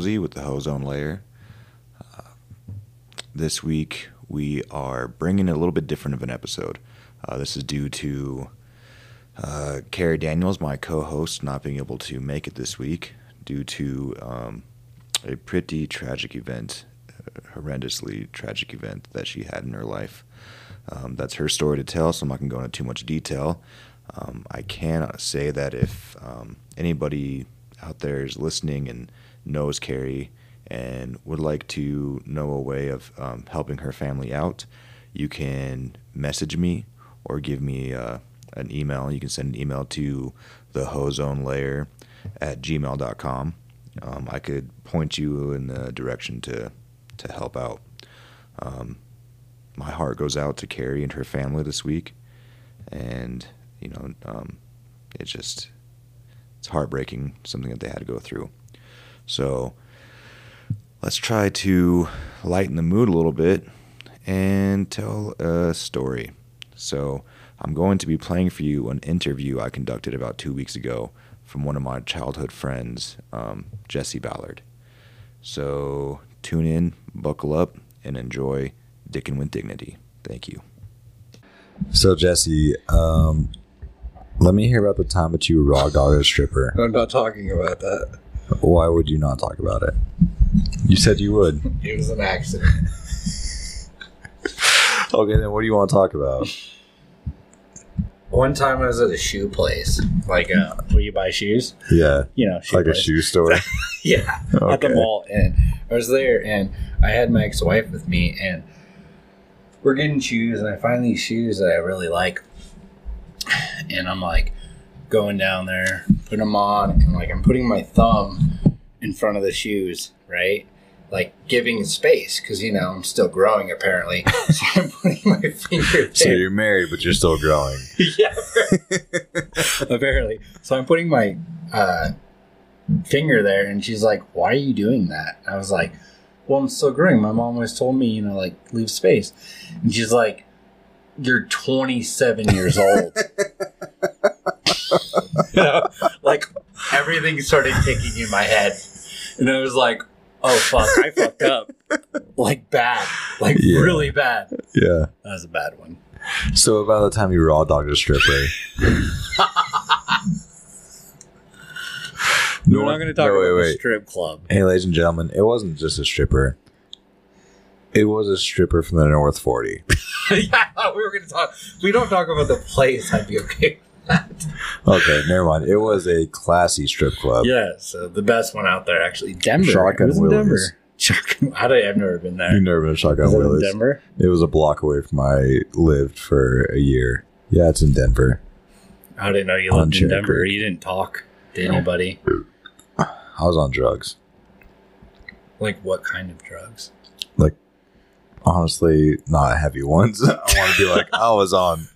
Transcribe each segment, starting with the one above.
Hosey with the Hozone Layer. Uh, this week we are bringing a little bit different of an episode. Uh, this is due to uh, Carrie Daniels, my co-host, not being able to make it this week due to um, a pretty tragic event, horrendously tragic event that she had in her life. Um, that's her story to tell, so I'm not going to go into too much detail. Um, I can say that if um, anybody out there is listening and knows Carrie and would like to know a way of um, helping her family out, you can message me or give me uh, an email. You can send an email to the layer at gmail.com. Um, I could point you in the direction to, to help out. Um, my heart goes out to Carrie and her family this week. And you know, um, it's just it's heartbreaking something that they had to go through. So let's try to lighten the mood a little bit and tell a story. So I'm going to be playing for you an interview I conducted about two weeks ago from one of my childhood friends, um, Jesse Ballard. So tune in, buckle up, and enjoy Dickin' with Dignity. Thank you. So Jesse, um, let me hear about the time that you raw dog a stripper. I'm not talking about that. Why would you not talk about it? You said you would. It was an accident. Okay, then what do you want to talk about? One time I was at a shoe place, like uh, where you buy shoes. Yeah, You know, shoe like a shoe store. Yeah, at the mall, and I was there, and I had my ex-wife with me, and we're getting shoes, and I find these shoes that I really like, and I'm like going down there, putting them on, and like I'm putting my thumb in front of the shoes, right? Like giving space because you know I'm still growing apparently. So I'm putting my finger there. So you're married, but you're still growing. yeah, apparently. So I'm putting my uh, finger there, and she's like, "Why are you doing that?" I was like, "Well, I'm still growing. My mom always told me, you know, like leave space." And she's like, "You're 27 years old." You know, like everything started ticking in my head, and I was like, "Oh fuck, I fucked up." Like bad, like Yeah. really bad. Yeah. That was a bad one. So about the time you raw dogged a stripper. We're not going to talk no, about wait, the strip club. Hey, ladies and gentlemen, it wasn't just a stripper. It was a stripper from the North 40. yeah, we were going to talk. If we don't talk about the place, I'd be okay. Okay, never mind. It was a classy strip club. yeah, so the best one out there, actually, Denver. Shotgun Willie's. Denver. How did I? I've never been there. You've never been to Shotgun Is it in Willie's? Denver? It was a block away from where I lived for a year. Yeah, it's in Denver. I didn't know you lived in Denver. Creek. You didn't talk to anybody. I was on drugs. Like what kind of drugs? Like honestly, not heavy ones. I want to be like, I was on,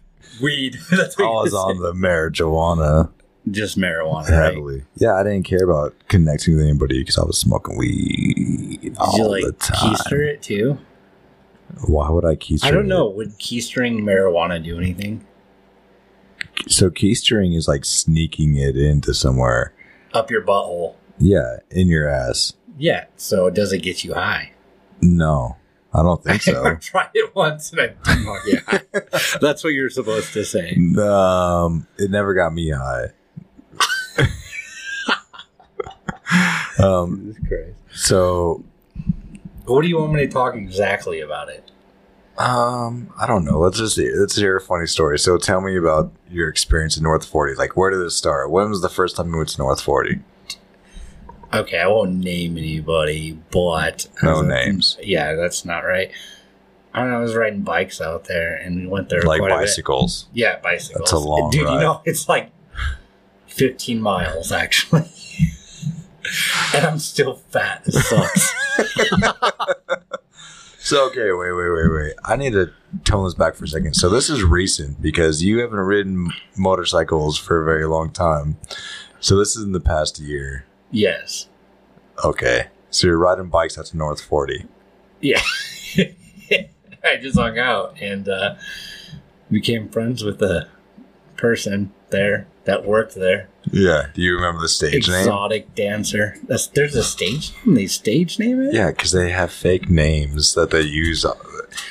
Weed. That's what I was on the marijuana just marijuana, right? heavily. Yeah, I didn't care about connecting with anybody because I was smoking weed Did all you like the time. keister it too? Why would I keister? I don't it? know. Would keistering marijuana do anything? So keistering is like sneaking it into somewhere. Up your butthole. Yeah, in your ass. Yeah. So does it get you high? No, I don't think so. I tried it once and I didn't want you high. That's what you're supposed to say. um, it never got me high. um, Jesus Christ. so What do you want me to talk exactly about it? um, I don't know. Let's just let's hear a funny story. So tell me about your experience in North Forty. Like, where did it start? When was the first time you went to North Forty? Okay, I won't name anybody, but No um, names. Yeah, that's not right. I know. I was riding bikes out there, and we went there Like quite a bit. bicycles. Yeah, bicycles. That's a long dude. ride. You know, it's like 15 miles actually, and I'm still fat. It sucks. So okay, wait, wait, wait, wait. I need to tone this back for a second. So this is recent because you haven't ridden motorcycles for a very long time. So this is in the past year. Yes. Okay. So you're riding bikes out to North Forty. Yeah. I just hung out and uh, became friends with a person there that worked there. Yeah. Do you remember the stage name? Exotic dancer. That's, there's a stage name. They stage name it. Yeah, because they have fake names that they use.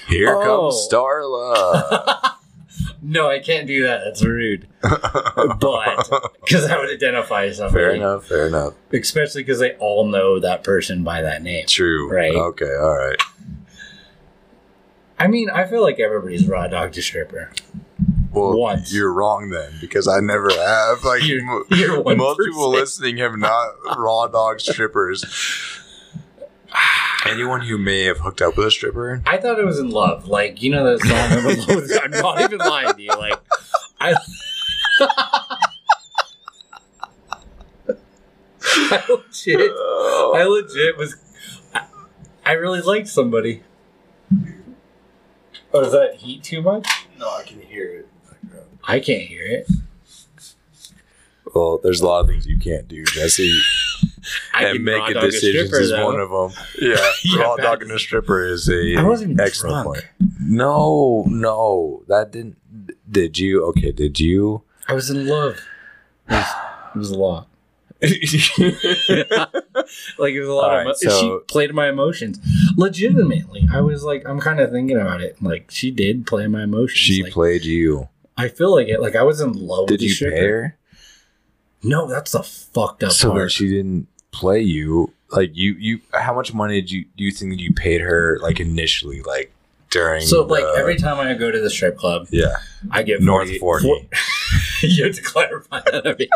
Here Oh. comes Starla. No, I can't do that. That's rude. But because I would identify somebody, fair enough. Fair enough. especially because they all know that person by that name. True. Right. Okay. All right. I mean, I feel like everybody's raw dog to stripper. Well, Once. you're wrong then because I never have. Like You're- you're most people listening have not raw dog strippers. Anyone who may have hooked up with a stripper, I thought it was in love. Like, you know that song? I'm in love with- I'm not even lying to you. Like, I. I legit, I legit was. I, I really liked somebody. Oh, is that heat too much? no, I can hear it. I can't hear it. Well, there's a lot of things you can't do, Jesse. I and can raw making a decisions stripper, is though. one of them. Yeah, Yeah, raw bad dogging a stripper is a I wasn't excellent drunk. point. No, no, that didn't. Did you? Okay, did you? I was in love. It was, it was a lot. like it was a lot All of right, emo- so- she played my emotions legitimately i was like i'm kind of thinking about it like she did play my emotions She like, played you. i feel like it like i was in love with Did the you stripper. pay her? no that's the fucked up So part she didn't play you. Like you, you. How much money did you? Do you think that you paid her? Like initially, like during. so like every time i go to the strip club Yeah. i get North 40 40. you have to clarify that a bit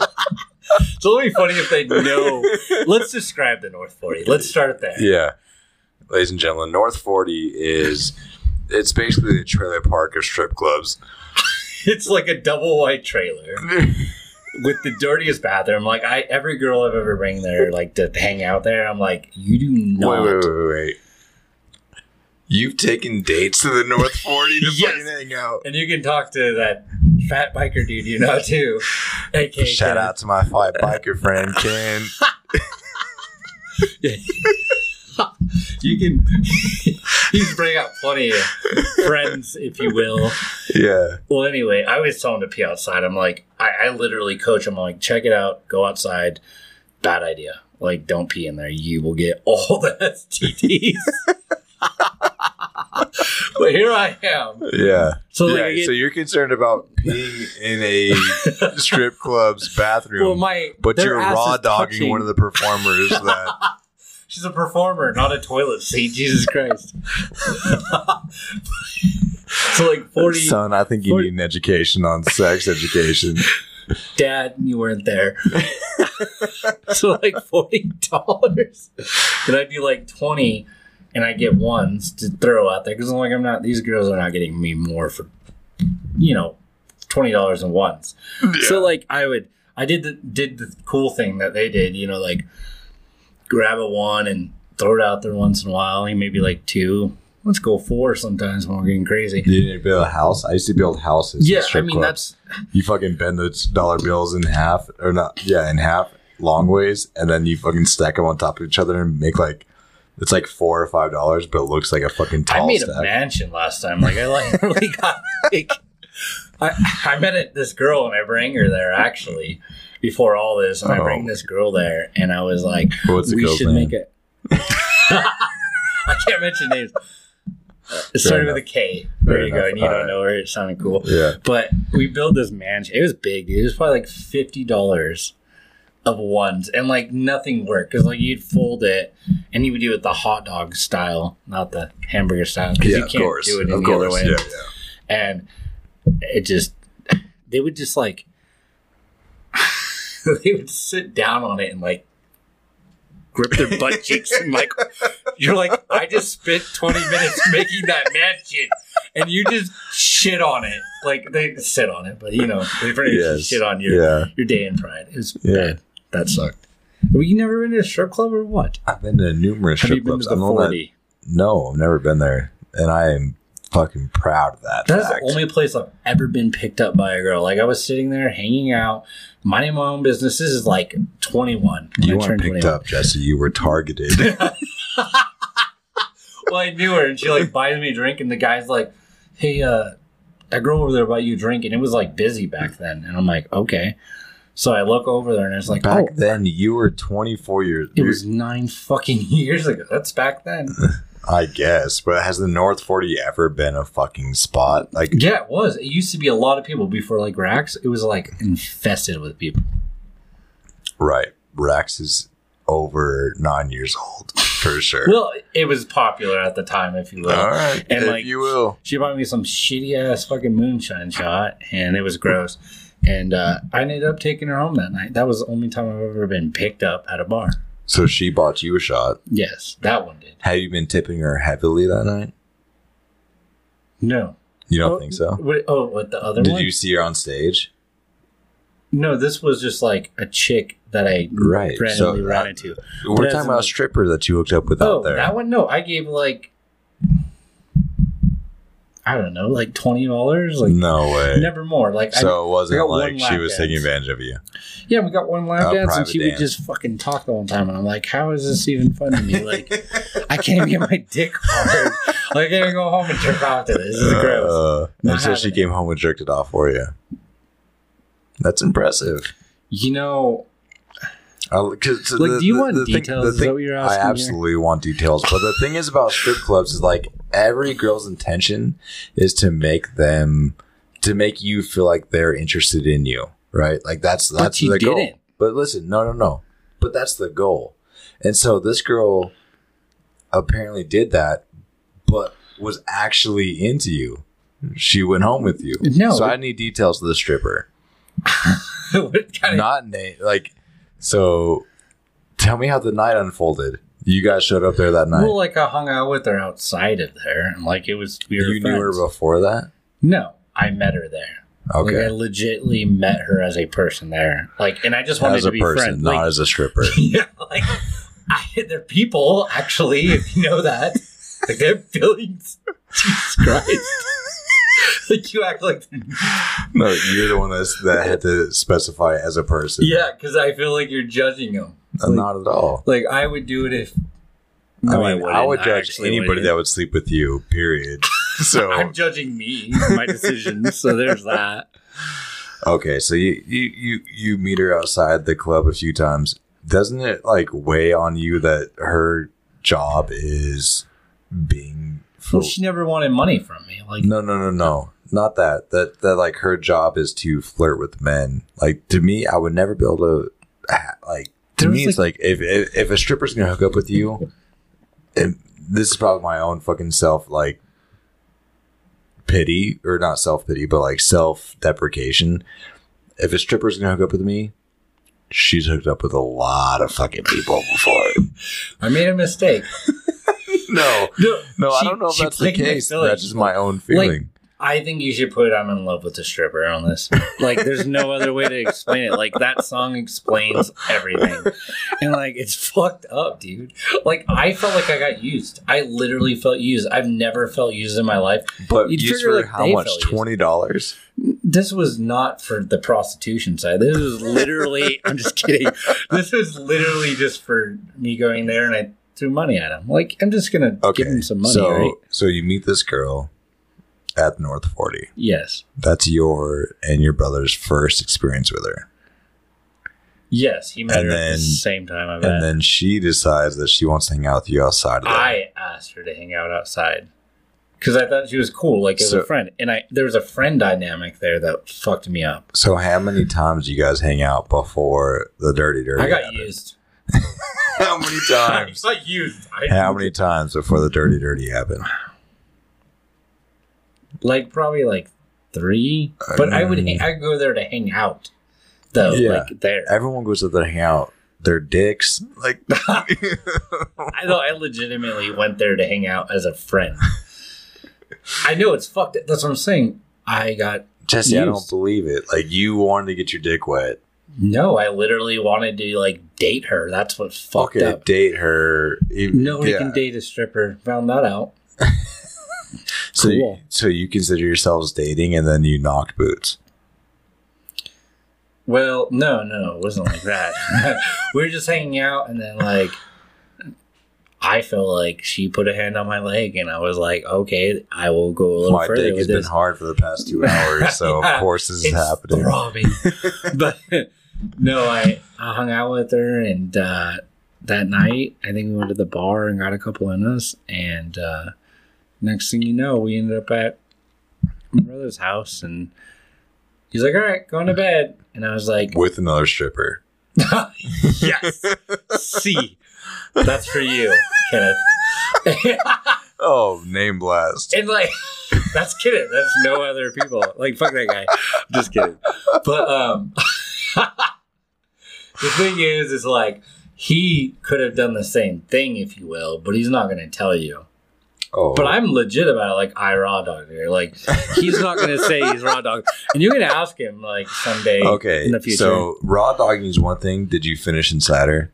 it's only funny if they know let's describe the north 40 let's start there Yeah. Ladies and gentlemen, North Forty is. It's basically the trailer park of strip clubs. it's like a double white trailer with the dirtiest bathroom. Like I, every girl I've ever bring there, like to hang out there, I'm like, you do not. Wait, wait, wait, wait. You've taken dates to the North 40 to Yes. fucking hang out. And you can talk to that fat biker dude you know too. Shout out to my fat biker friend Ken. You can. He's bring out plenty of friends, if you will. Yeah. Well, anyway, I always tell him to pee outside. I'm like, I, I literally coach him. I'm like, check it out, go outside. Bad idea. Like, don't pee in there. You will get all the STDs. but here I am. Yeah. So, like, yeah. So you're concerned about peeing in a strip club's bathroom, well, my but you're raw dogging touching- one of the performers that. She's a performer, not a toilet seat. Jesus Christ. so, like, forty. Son, I think you Forty- need an education on sex education. Dad, you weren't there. so like forty dollars, and I do like twenty, and I get ones to throw out there because I'm like I'm not. These girls are not getting me more for, you know, twenty dollars in ones. So like I would, I did the did the cool thing that they did. You know, like grab a one and throw it out there once in a while. Maybe like two. Let's go four sometimes when we're getting crazy. You didn't build a house. I used to build houses. Yeah, I mean that's you fucking bend the dollar bills in half, or not? Yeah, in half, long ways, and then you fucking stack them on top of each other and make like it's like four or five dollars, but it looks like a fucking tall I made stack. a mansion last time. Like I like really got like I, I met it, this girl and I bring her there actually before all this, and I Oh. bring this girl there, and I was like, we should name? make it. I can't mention names. It started with a K. There Fair you go. And you don't know her. It sounded cool. Yeah, But we built this mansion. It was big, dude. It was probably like fifty dollars of ones, and like nothing worked because like you'd fold it, and you would do it the hot dog style, not the hamburger style, because yeah, you can't course, do it of any other way. yeah, yeah. And it just, they would just like, they would sit down on it and like grip their butt cheeks and like you're like I just spent 20 minutes making that mansion and you just shit on it like they sit on it but you know they pretty much Yes. shit on your yeah. your day in pride it was Yeah. bad that sucked have you never been to a strip club or what I've been to numerous have strip clubs. to the I'm the one that- 40 no, I've never been there, and I am fucking proud of that. That's fact. the only place I've ever been picked up by a girl. Like I was sitting there hanging out, minding my own business. This is like 21. you weren't picked 21. up, Jesse. You were targeted. Well, I knew her, and she like buys me a drink, and the guy's like, "Hey, uh, that girl over there bought you a drink, and it was like busy back then. And I'm like, okay. So I look over there, and it's like, Back oh, then, you were 24 years. it was nine fucking years ago. That's back then. I guess, but has the North 40 ever been a fucking spot? Like, yeah, it was. It used to be a lot of people before like Rax. It was like infested with people. right. Rex is over nine years old, for sure. Well, it was popular at the time, if you will. All right. And, if like, you will. She bought me some shitty ass fucking moonshine shot, and it was gross. And uh, I ended up taking her home that night. That was the only time I've ever been picked up at a bar. So she bought you a shot. Yes, that one did. Have you been tipping her heavily that night? No. You don't oh, think so? What, oh, what the other one? Did one? you see her on stage? No, this was just like a chick that I Right, randomly so, ran uh, into. We're as talking about a stripper that you hooked up with Oh, out there. that one? No, I gave like I don't know, like twenty dollars, like no way. never more. Like I, so it I wasn't like she was dance. taking advantage of you. yeah, we got one lap A dance, and she dance. would just fucking talk the whole time, and I'm like, how is this even fun to me? Like, I can't even get my dick hard. like, I gotta go home and jerk off to this. This is gross. Uh, and so she it. came home and jerked it off for you. That's impressive. You know, Uh, Like, do you want details? Is that what you're I asking here? absolutely want details. But the thing is about strip clubs is like every girl's intention is to make them to make you feel like they're interested in you, right? Like that's that's the goal. didn't. But listen, no, no, no. But that's the goal. And so this girl apparently did that, but was actually into you. She went home with you. No. So I need details of the stripper not name like so tell me how the night unfolded you guys showed up there that night well, like I hung out with her outside of there, and like it was we were you knew her before that No, I met her there. Like I okay legitly met her as a person there. Like, and I just wanted as to be person friends. not Like, as a stripper yeah, like I, they're people actually. If you know that, like they have feelings. Jesus Christ! like you act like no you're the one that's, that had to specify as a person yeah, because I feel like you're judging them. Uh, not at all Like I would do it if. i mean I, wouldn't. would judge actually anybody wouldn't. that would sleep with you period so I'm judging me, my decisions. so there's that. okay so you, you you you meet her outside the club a few times doesn't it like weigh on you that her job is being Well, she never wanted money from me. Like No, no, no, no. Not that. That that like her job is to flirt with men. Like to me, I would never be able to like to me was, it's like if, if if a stripper's gonna hook up with you, and this is probably my own fucking self like pity or not self pity, but like self deprecation. If a stripper's gonna hook up with me, she's hooked up with a lot of fucking people before. I made a mistake. no, No, no, I don't know if that's the case. That's just my own feeling. I think you should put "I'm in love with the stripper" on this. Like, there's no other way to explain it. Like that song explains everything, and like it's fucked up, dude. Like I felt like I got used. I literally felt used. I've never felt used in my life. but you'd you figure, for like, how much? used. Twenty dollars. This was not for the prostitution side. This was literally. I'm just kidding. This was literally just for me going there, and I threw money at him. Like I'm just gonna Okay. give him some money, so, right? so you meet this girl at North 40. Yes. That's your and your brother's first experience with her. Yes, he met And her at the same time I met. And then she decides that she wants to hang out with you outside of that. I asked her to hang out outside because I thought she was cool, like as So- a friend. And I there was a friend dynamic there that fucked me up. so how many times do you guys hang out before the dirty dirty? I got used. How many I times? got used. I, how many times before the dirty dirty happened? Like probably like three. But I would I'd go there to hang out. Though, Yeah. like there. Everyone goes to the hang out. Their dicks, like I know I legitimately went there to hang out as a friend. I know it's fucked. That's what I'm saying. I got Jesse. I don't believe it. Like you wanted to get your dick wet. no. I literally wanted to like date her. That's what fucked Okay, up. date her. even- Nobody yeah. can date a stripper. Found that out. So, you, Cool. so you consider yourselves dating, and then you knocked boots. Well, no, no, it wasn't like that. we were just hanging out, and then like I felt like she put a hand on my leg, and I was like, okay, I will go a little My further dick has been hard for the past two hours, so Yeah, of course this is happening. throbbing. but no, I, I hung out with her, and uh, that night, I think we went to the bar and got a couple in us. And uh, next thing you know, we ended up at my brother's house, and he's like, "All right, going to bed," and I was like, With another stripper. "Yes, see, that's for you, Kenneth." Oh, name blast. And like, that's kidding. That's no other people. Like, fuck that guy. Just kidding. But um, the thing is, is like he could have done the same thing, if you will, but he's not going to tell you. Oh, But I'm legit about it. Like, I raw dog here. Like, he's not going to say he's raw dog, and you're going to ask him like someday okay. in the future. So raw dogging is one thing. Did you finish Insider?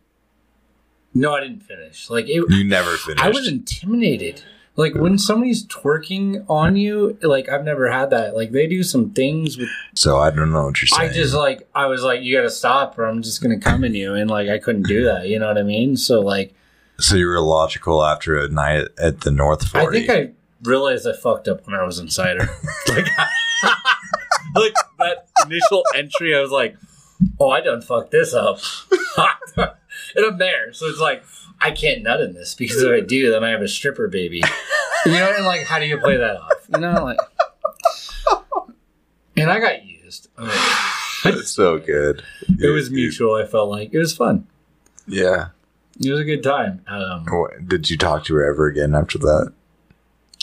no, I didn't finish. Like, it, You never finished. I was intimidated. Like when somebody's twerking on you, like I've never had that. Like they do some things with so I don't know what you're saying. I just like I was like, you got to stop, or I'm just gonna come in you, and like I couldn't do that. You know what I mean? So like, so you were logical after a night at the North Fork. I think I realized I fucked up when I was insider. like, like that initial entry, I was like, oh, I done fucked this up, and I'm there. So it's like I can't nut in this because if I do, then I have a stripper baby. You know, and like, how do you play that off? You know, like, and I got used. I mean, It's so good. it was mutual. I felt like it was fun. Yeah. It was a good time. Um, What- Did you talk to her ever again after that?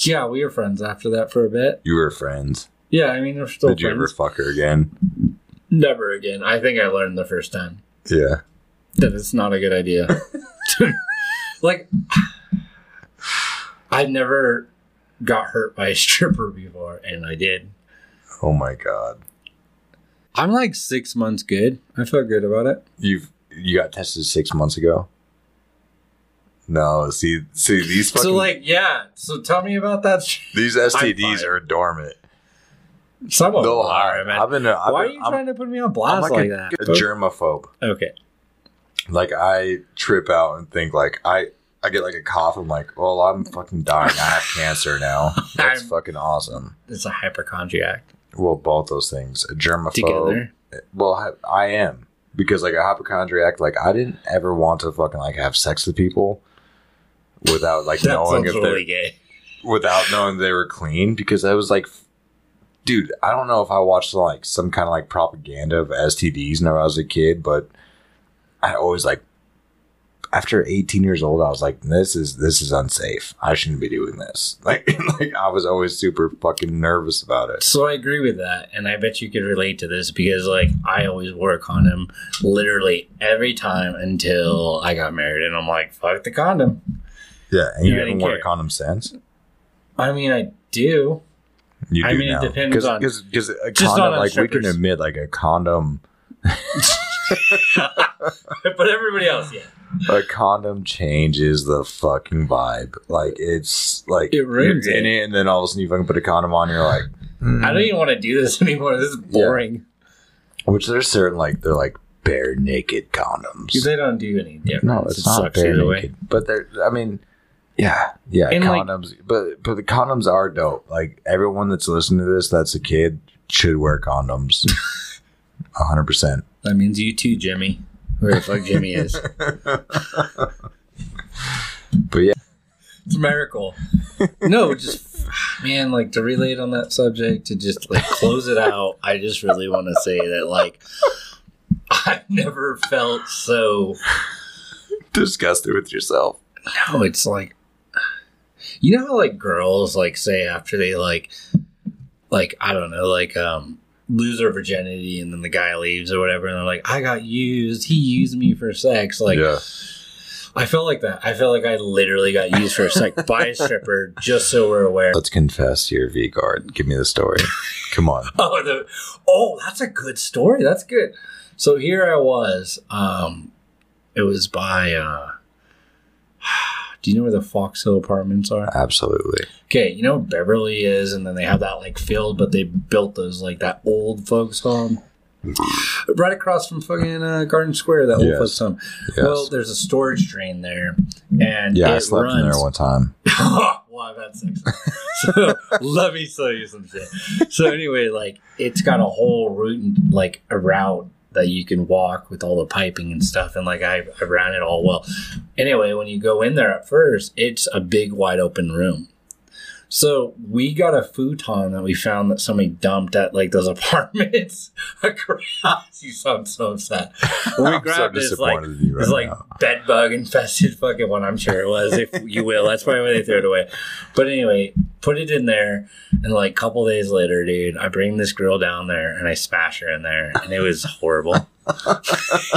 yeah, we were friends after that for a bit. You were friends. Yeah, I mean, we're still Did you ever friends. fuck her again? Never again. I think I learned the first time Yeah. that it's not a good idea. like, I never got hurt by a stripper before, and I did. Oh my god. I'm like six months good. I feel good about it. You've you got tested six months ago. No, see, see these fucking so, like, yeah. So, tell me about that. these. STDs are dormant. Some of them They'll are, man. I've been. A, I've Why are you I'm, trying to put me on I'm blast like, like, a, that? a germaphobe. okay. Like I trip out and think like I I get like a cough. I'm like, well, I'm fucking dying. I have cancer now. That's fucking awesome. It's a hypochondriac. Well, both those things. A germaphobe. Together. Well, I, I am because like a hypochondriac. Like I didn't ever want to fucking like have sex with people without like That knowing if really they without knowing they were clean because I was like, dude, I don't know if I watched like some kind of like propaganda of STDs when I was a kid, but I always like after 18 years old, I was like, this is this is unsafe. I shouldn't be doing this. Like, like I was always super fucking nervous about it. So I agree with that, and I bet you could relate to this because, like, I always wore a condom literally every time until I got married, and I'm like, "Fuck the condom." Yeah, and you Yeah, I haven't worn a condom since. I mean, I do, You I do mean, it now. depends on- because a condom like we can admit like a condom but everybody else, yeah, a condom changes the fucking vibe. Like it's like It ruins it. it, and then all of a sudden you fucking put a condom on. You're like, hmm. I don't even want to do this anymore. This is boring. which there's certain like they're like bare naked condoms. They don't do any difference. no, it's it not sucks bare either naked, but they're. I mean, yeah, yeah, And, like- condoms. but but the condoms are dope. Like everyone that's listening to this, that's a kid, should wear condoms. A hundred percent. That means you too, Jimmy. Where the fuck Jimmy is? But yeah, It's a miracle. No, just man, like to relate on that subject, to just like close it out. I just really want to say that like I've never felt so. disgusted with yourself. No, it's like you know how like girls like say after they like like I don't know like um lose their virginity and then the guy leaves or whatever and they're like I got used he used me for sex like yeah, I felt like that I felt like I literally got used for sex by a stripper just so we're aware let's confess your V guard. Give me the story. Come on. Oh, the oh, that's a good story. That's good. So here I was. Um, it was by. Uh, do you know where the Fox Hill Apartments are? Absolutely. Okay, you know where Beverly is, and then they have that like field, but they built those like that old folks home. right across from fucking uh, Garden Square, that old Yes. folks home. Yes. Well, there's a storage drain there, and yeah, it I slept runs. in there one time. well, I've had sex. so let me tell you some shit. So anyway, like it's got a whole route, and, like a route that you can walk with all the piping and stuff, and like I, I ran it all well. Anyway, when you go in there at first, it's a big wide open room. So we got a futon that we found that somebody dumped at like those apartments across. You sound so upset. When we I'm so grabbed this like disappointed in you right it's like now. bed bug infested fucking one. I'm sure it was, if you will. That's probably why they threw it away. But anyway, put it in there, and like a couple days later, dude, I bring this girl down there and I smash her in there, and it was horrible.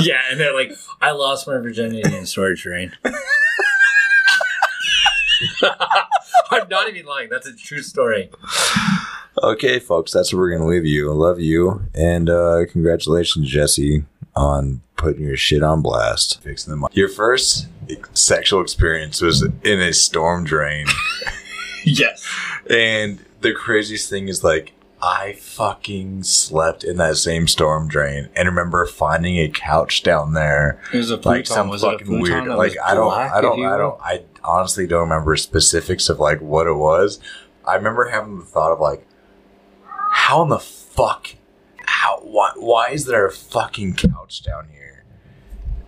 yeah, and then like I lost my virginity in storage drain. I'm not even lying. That's a true story. Okay, folks, that's where we're gonna leave you. I love you, and uh, congratulations, Jesse, on putting your shit on blast. Fixing the mic. Your first sexual experience was in a storm drain, Yes. and the craziest thing is like. I fucking slept in that same storm drain and remember finding a couch down there It was a like some Was it a fucking futon weird like I don't I don't I don't I honestly don't remember specifics of like what it was. I remember having the thought of like how in the fuck how why why is there a fucking couch down here?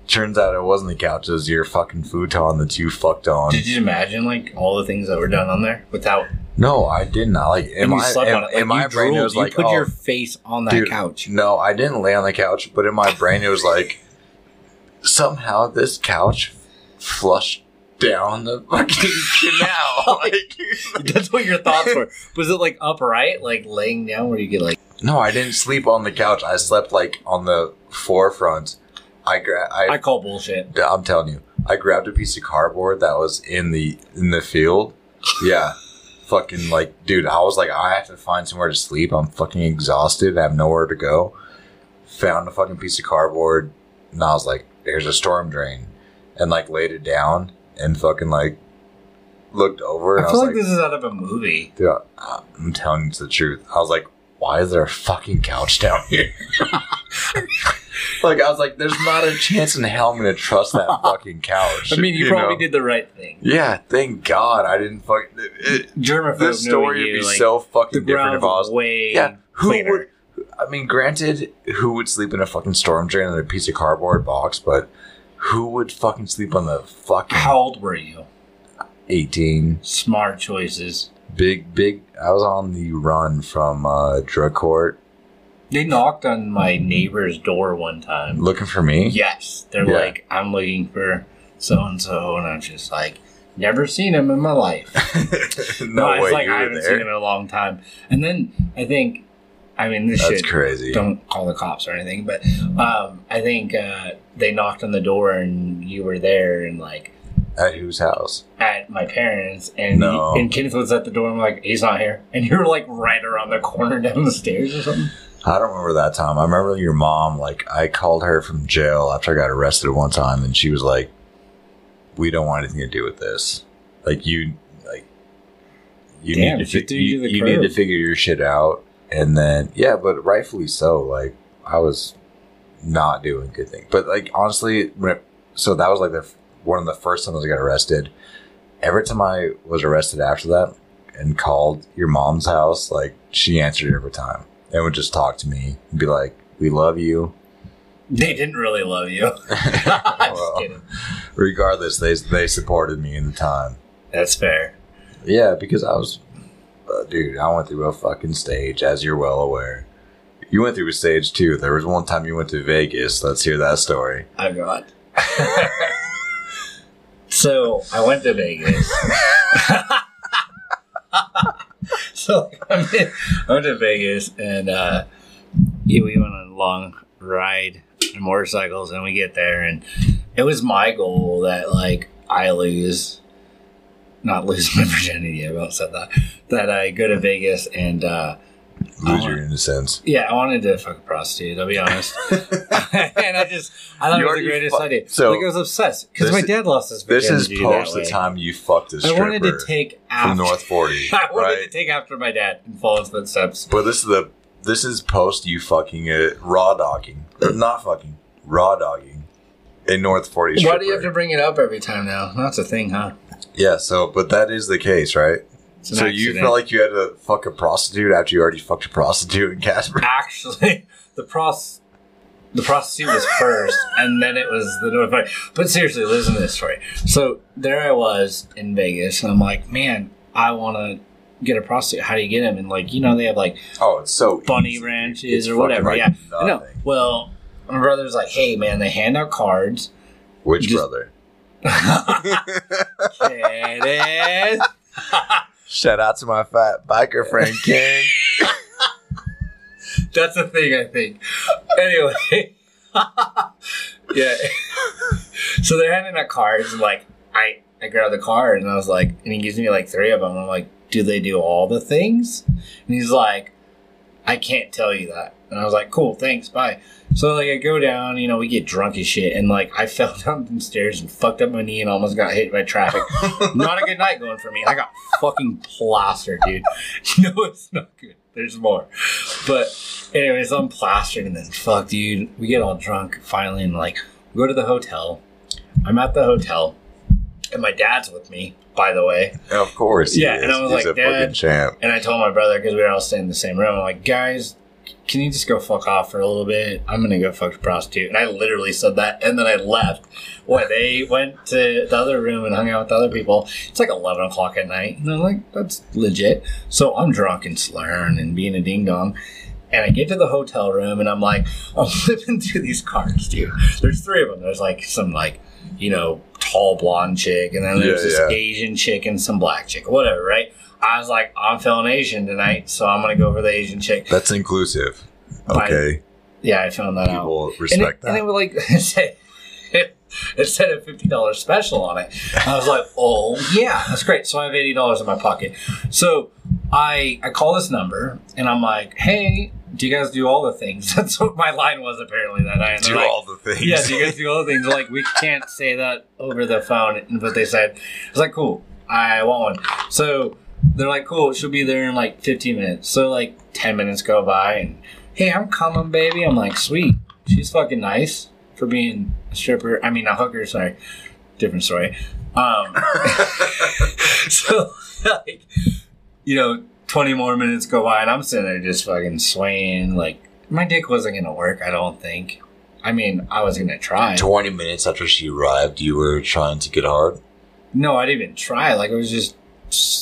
Turns out it wasn't the couch, it was your fucking futon that you fucked on. Did you imagine like all the things that were done on there without? No, I didn't. Like in you my slept in, on it. in Like, my you brain it drooled. was like put oh, your face on that Dude, couch. No, I didn't lay on the couch, but in my brain it was like somehow this couch flushed down the fucking canal. like, That's what your thoughts were. Was it like upright, like laying down, where you get like? no, I didn't sleep on the couch. I slept like on the forefront. I gra- I I, call bullshit. I'm telling you, I grabbed a piece of cardboard that was in the in the field. Yeah. Fucking like, dude, I was like, I have to find somewhere to sleep. I'm fucking exhausted. I have nowhere to go. Found a fucking piece of cardboard, and I was like, there's a storm drain. And like laid it down and fucking like looked over. And I I, feel was like like, this is out of a movie. dude, I- I'm telling you the truth. I was like, why is there a fucking couch down here? like, I was like, there's not a chance in hell I'm going to trust that fucking couch. I mean, you, probably know? did the right thing. Yeah, thank God I didn't fuck. It, Germaphobe this story knowing would be like, so the fucking different if I was. way Yeah, who cleaner. would? I mean, granted, who would sleep in a fucking storm drain in a piece of cardboard box? But who would fucking sleep on the fucking How old were you? eighteen? Smart choices. Big, big. I was on the run from uh, drug court, They knocked on my neighbor's door one time. looking for me. Yes, they're Yeah. like, I'm looking for so and so, and I'm just like, never seen him in my life. no it's way like you I haven't seen him in a long time. And then I think, I mean, this That's shit. crazy. Don't call the cops or anything, but um, I think uh, they knocked on the door and you were there, and like At whose house? at my parents, and No. and Kenneth was at the door. I'm like, he's not here, and you're like right around the corner down the stairs or something. I don't remember that time. I remember your mom, like, I called her from jail after I got arrested one time, and she was like, We don't want anything to do with this. Like, you, like, you Damn, need to, fi- you you, you need to figure your shit out. And then, yeah, but rightfully so. Like, I was not doing good things. But, like, honestly, when it, so that was like the one of the first times I got arrested. Every time I was arrested after that and called your mom's house, like, she answered every time and would just talk to me and be like, "We love you." They didn't really love you. Well. Regardless, they they supported me in the time. That's fair. Yeah, because I was, uh, dude, I went through a fucking stage, as you're well aware. You went through a stage too. There was one time you went to Vegas. Let's hear that story. I got. so I went to Vegas. so I went, I went to Vegas and uh, yeah, we went on a long ride on motorcycles, and we get there, and it was my goal that like I lose, not lose my virginity. I about said that. That I go to Vegas and. uh Lose Oh. your innocence. yeah, I wanted to fuck a prostitute. I'll be honest, and I just I thought You it was the greatest fu- idea. so, like I was obsessed because my dad lost his This is post the time you fucked a I wanted to take after from North Forty, I wanted right? to take after my dad and follow his footsteps. But this is the this is post you fucking it raw dogging, not fucking raw dogging in North Forty. Why do you have to bring it up every time now? That's a thing, huh? Yeah, so but that is the case, right? So you felt like you had to fuck a prostitute after you already fucked a prostitute in Casper? actually the pros the prostitute was first and then it was the notified but seriously listen to this story so there i was in vegas and i'm like man i want to get a prostitute how do you get them and like you know they have like Oh, it's so bunny easy. ranches It's or whatever like yeah know well my brother's like hey man they hand out cards Which Just- brother? Kidding. Shout out to my fat biker friend King. That's a thing, I think. Anyway, yeah. so they're handing out cards, and like I, I grabbed the card, and I was like, and he gives me like three of them. I'm like, do they do all the things? And he's like, I can't tell you that. And I was like, cool, thanks, bye. So like I go down, you know, we get drunk as shit, and like I fell down some stairs and fucked up my knee and almost got hit by traffic. not a good night going for me. I got fucking plastered, dude. No, it's not good. There's more. But anyways, I'm plastered and then fuck dude. We get all drunk finally and like we go to the hotel. I'm at the hotel and my dad's with me, by the way. of course, Yeah, and I was He's like, a "Dad." champ. And I told my brother because we were all staying in the same room. I'm like, guys, can you just go fuck off for a little bit? I'm gonna go fuck a prostitute. And I literally said that, and then I left. What they went to the other room and hung out with the other people. It's like 11 o'clock at night, and I'm like, that's legit. So I'm drunk and slurring and being a ding dong. And I get to the hotel room, and I'm like, I'm flipping through these cards, dude. There's three of them. There's like some like, you know, tall blonde chick, and then there's Yeah, this yeah. Asian chick and some black chick, whatever, right? I was like, I'm feeling Asian tonight, so I'm gonna go for the Asian chick. That's inclusive. Okay, Yeah, I found that out. people And respect and it that. was like it said, it said a fifty dollars special on it. I was like, oh yeah, that's great. So I have eighty dollars in my pocket. So I I call this number and I'm like, hey, do you guys do all the things? That's what my line was apparently that night. And Do like, all the things. yeah, do you guys do all the things? They're like, we can't say that over the phone. But they said, I was like, cool, I want one. So they're like, cool, she'll be there in like 15 minutes. So like 10 minutes go by and, hey, I'm coming, baby. I'm like, sweet. She's fucking nice for being a stripper. I mean, a hooker, sorry. Different story. Um, so, like, you know, 20 more minutes go by and I'm sitting there just fucking swaying. Like, my dick wasn't going to work, I don't think. I mean, I was going to try. Twenty minutes after she arrived, you were trying to get hard. No, I didn't even try. Like, it was just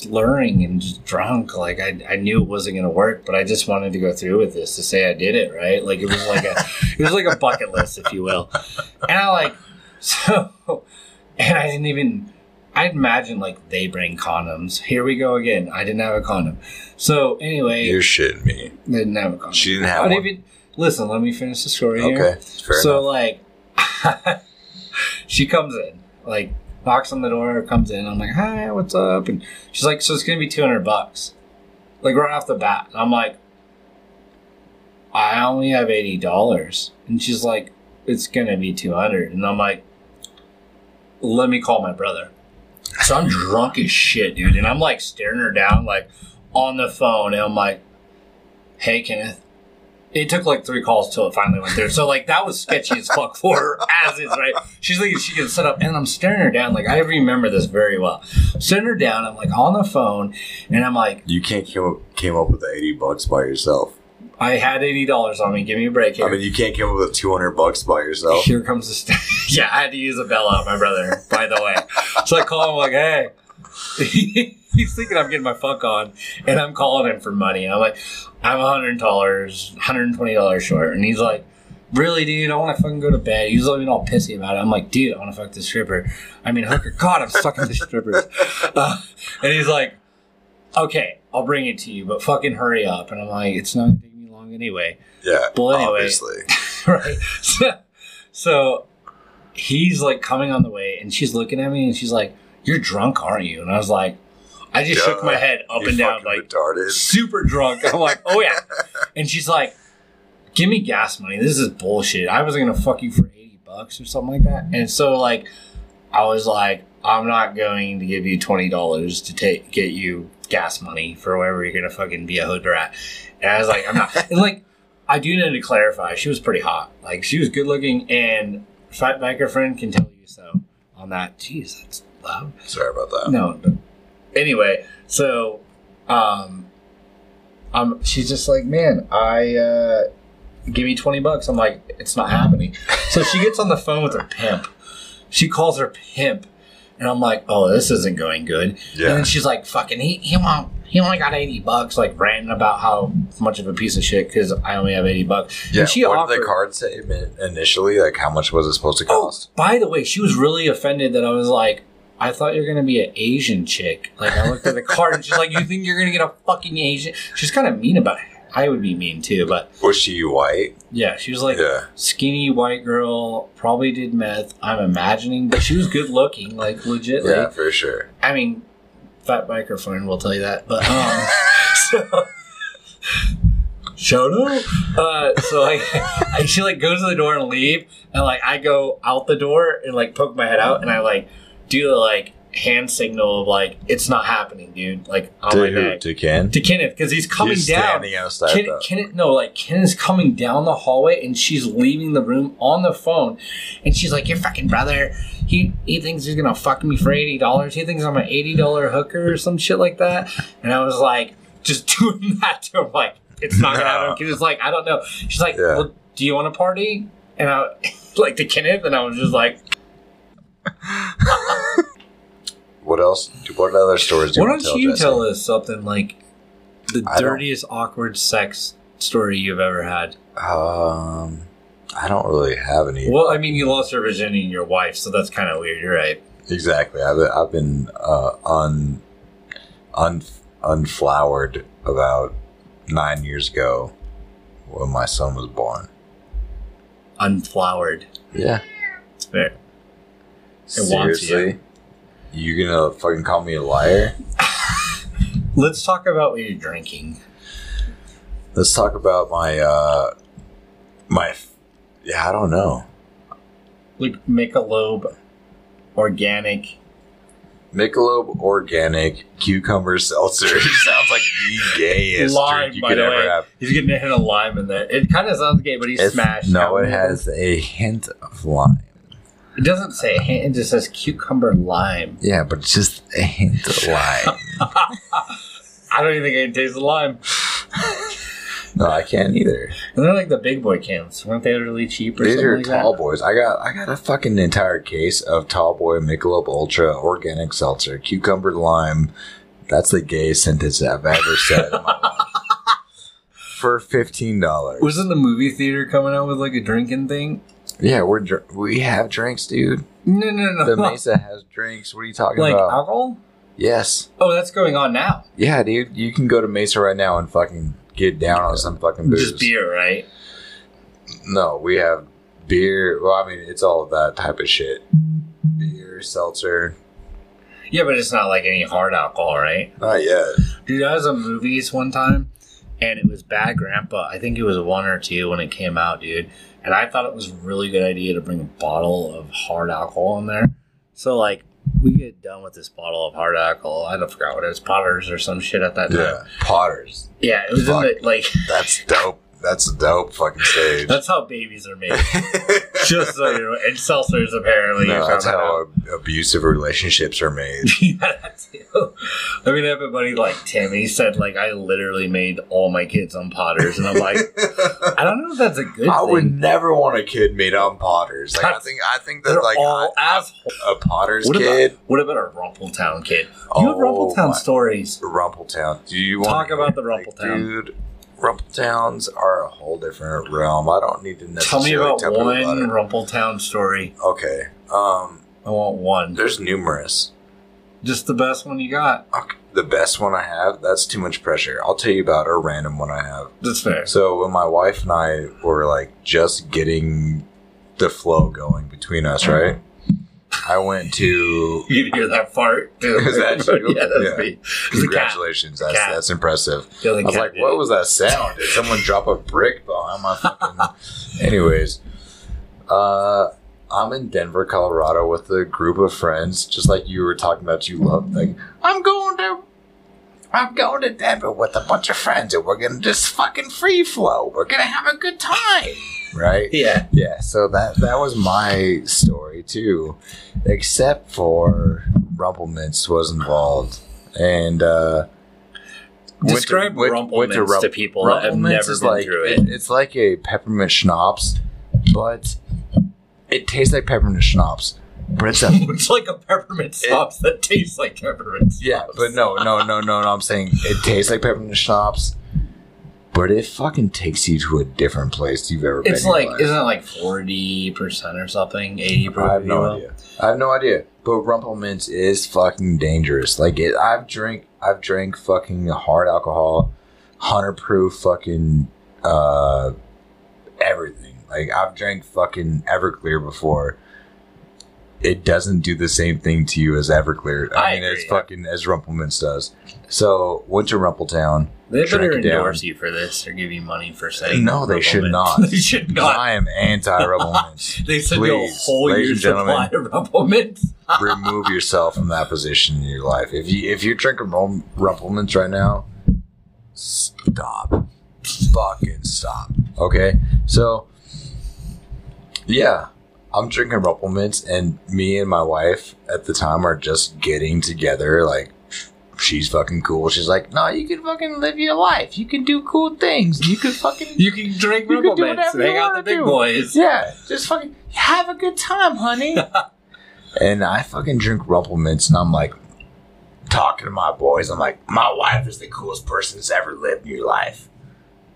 slurring and just drunk. Like, I, I knew it wasn't going to work, but I just wanted to go through with this to say I did it, right? Like, it was like a, it was like a bucket list, if you will. And I like, so, and I didn't even, I'd imagine like they bring condoms. Here we go again. I didn't have a condom. So anyway, You're shitting me. they didn't have a condom. She didn't have I one. even, listen, let me finish the story here. Okay, so enough. like she comes in like knocks on the door comes in i'm like hi what's up? And she's like so it's gonna be 200 bucks. Like right off the bat and i'm like i only have $80 and she's like it's gonna be 200 and i'm like let me call my brother. So i'm drunk as shit dude and i'm like staring her down like on the phone and i'm like hey kenneth it took like three calls till it finally went through. So like that was sketchy as fuck for her as is, right? She's like she can set up and I'm staring her down. Like I remember this very well. I'm her down, I'm like on the phone and I'm like, You can't came up, came up with the eighty bucks by yourself. I had eighty dollars on me, give me a break here. I mean, you can't come up with two hundred bucks by yourself. Here comes the st- Yeah, I had to use a Bella, my brother, by the way. So I call him like, hey. He's thinking I'm getting my fuck on, and I'm calling him for money. I'm like, I'm hundred dollars, hundred and twenty dollars short, and he's like, really, dude? I want to fucking go to bed. He's looking all pissy about it. I'm like, dude, I want to fuck this stripper. I mean, hooker. God, I'm sucking the strippers. Uh, and he's like, okay, I'll bring it to you, but fucking hurry up. And I'm like, it's not gonna take me long anyway Yeah, Well, anyway. obviously. right? So, so he's like coming on the way, and she's looking at me, and she's like, "You're drunk, aren't you?" And I was like, I just shook my head up and down, like retarded. super drunk. I'm like, "Oh yeah," and she's like, "Give me gas money. This is bullshit. I wasn't gonna fuck you for eighty bucks or something like that." And so like, I was like, "I'm not going to give you twenty dollars to take get you gas money for wherever you're gonna fucking be a hood rat. And I was like, I'm not. and like, I do need to clarify. She was pretty hot. Like, she was good looking, and fat biker friend can tell you so on that. Jeez, that's Sorry about that. No. Anyway, so um, um, she's just like, man, I uh, give me twenty bucks. I'm like, it's not happening. So she gets on the phone with her pimp. She calls her pimp, and I'm like, oh, this isn't going good. Yeah. And then she's like, fucking, he he won't. He only got eighty bucks, like ranting about how much of a piece of shit because I only have eighty bucks. Yeah. And she what offered, did the card say initially? Like, how much was it supposed to Oh, cost? by the way, she was really offended that I was like, I thought you were gonna be an Asian chick. Like I looked at the card and she's like, You think you're gonna get a fucking Asian? She's kind of mean about it. I would be mean too, but Was she white? yeah, she was like Yeah. skinny white girl, probably did meth. I'm imagining, but she was good looking, like legit. Yeah, Like, for sure. I mean, fat microphone will tell you that. But um, so shout out. Uh, so like, I, she like goes to the door and leave, and like I go out the door and like poke my head out, and I like do the like hand signal of like it's not happening, dude. Like oh on my To who? neck To Ken? to Kenneth because he's coming He's down. standing outside. Ken, though. Kenneth, no, like Ken is coming down the hallway and she's leaving the room on the phone, and she's like, "Your fucking brother, he he thinks he's gonna fuck me for eighty dollars. He thinks I'm an eighty dollar hooker or some shit like that." And I was like, just doing that to him, like it's not gonna happen. Because it's like I don't know. She's like, Yeah. "Well, do you want to party?" And I like to Kenneth, and I was just like, What else? What other stories do you "Why don't tell you Jesse? tell us something like the I dirtiest awkward sex story you've ever had?" Um, I don't really have any. Well, I mean, you lost your virginity in your wife, so that's kind of weird. You're right. Exactly. I've been, I've been uh, un, un, unflowered about nine years ago when my son was born. Unflowered. Yeah. It's fair. It. Seriously? You gonna fucking call me a liar? Let's talk about what you're drinking. Let's talk about my uh my yeah, I don't know. Like Michelob, organic. Michelob organic cucumber seltzer. sounds like the gayest lime, drink you could ever way. have. He's getting a hint of lime in there. It kind of sounds gay, but he It's- smashed. no, it has a hint of lime. It doesn't say. It just says cucumber lime. Yeah, but it's just a hint of lime. I don't even think I can taste the lime. no, I can't either. And they're like the big boy cans. Weren't they really cheap or These something are like tall that? boys. I got I got a fucking entire case of tall boy Michelob Ultra organic seltzer, cucumber lime. That's the gayest sentence I've ever said in my life. For fifteen dollars. Wasn't the movie theater coming out with like a drinking thing? Yeah, we're dr- we have drinks, dude. No, no, no. The Mesa has drinks. What are you talking like about? Like alcohol? yes. Oh, that's going on now. Yeah, dude. You can go to Mesa right now and fucking get down on some fucking booze. Just beer, right? No, we have beer. Well, I mean, it's all of that type of shit. Beer, seltzer. Yeah, but it's not like any hard alcohol, right? Not yet. Dude, I was at movies one time, and it was Bad Grandpa. I think it was one or two when it came out, dude. And I thought it was a really good idea to bring a bottle of hard alcohol in there. So, like, we get done with this bottle of hard alcohol. I don't forgot what it was, Potters or some shit at that time. Yeah, Potters. Yeah, it was Fuck. in the, like, That's dope. That's a dope fucking stage. that's how babies are made. Just so you know. And seltzers, apparently. no, that's how ab- abusive relationships are made. yeah, too. I mean, I have a buddy like Tim. He said like I literally made all my kids on Potters, and I'm like, I don't know if that's a good I thing. would never want a kid made on Potters. Like I think I think that They're like all I- assholes. a Potters What kid, about what about a Rumpletown kid? Oh, you have oh Rumpletown stories. Rumpletown. Do you want Talk about the like, Rumpletown. dude? Rumpletowns are a whole different realm. I don't need to Tell necessarily me about tell people one about it. Rumpletown story. Okay. Um, I want one. there's numerous. Just the best one you got. Okay. The best one I have, that's too much pressure. I'll tell you about a random one I have. That's fair. So when my wife and I were like just getting the flow going between us, right? I went to You hear that fart. Is that you? yeah, that's Yeah. me. It's a cat. congratulations. That's Cat. that's impressive. I was like, what it. was that sound? Did someone drop a brick behind my fucking Anyways. Uh I'm in Denver, Colorado with a group of friends, just like you were talking about you love. Like, I'm going to I'm going to Denver with a bunch of friends and we're going to just fucking free flow. We're going to have a good time. Right? Yeah. Yeah, so that that was my story too, except for Rumplemintz was involved, and uh, Describe Rumplemintz to Rump- to people that have never been like, through it. It's like a peppermint schnapps, but it tastes like peppermint schnapps, but it's It's like a peppermint sauce that tastes like peppermint sauce. yeah, but no, no, no, no, no. I'm saying it tastes like peppermint schnapps, but it fucking takes you to a different place you've ever been. It's in your like, life. isn't it like 40% or something? Eighty percent. I have no idea. I have no idea. But Rumplemintz is fucking dangerous. Like it, I've drank, I've drank fucking hard alcohol, hundred proof fucking uh, everything. Like I've drank fucking Everclear before. It doesn't do the same thing to you as Everclear. I, I mean, agree, as yeah. fucking as Rumplemintz does. So went to Rumpletown. They better it down. endorse you for this or give you money for saying No, they should not. they should not. I am anti Rumplemintz. They said you a whole year's supply of Rumplemintz. remove yourself from that position in your life. If you if you're drinking Rum- Rumplemintz right now, stop, fucking stop. Okay, so yeah, I'm drinking Rumplemintz, and me and my wife at the time are just getting together. Like she's fucking cool. She's like, no, you can fucking live your life. You can do cool things. You can fucking You can drink You can do Rumplemintz. whatever They you got the big do. boys. yeah, just fucking have a good time, honey. and I fucking drink Rumplemintz, and I'm like talking to my boys. I'm like, my wife is the coolest person that's ever lived in your life.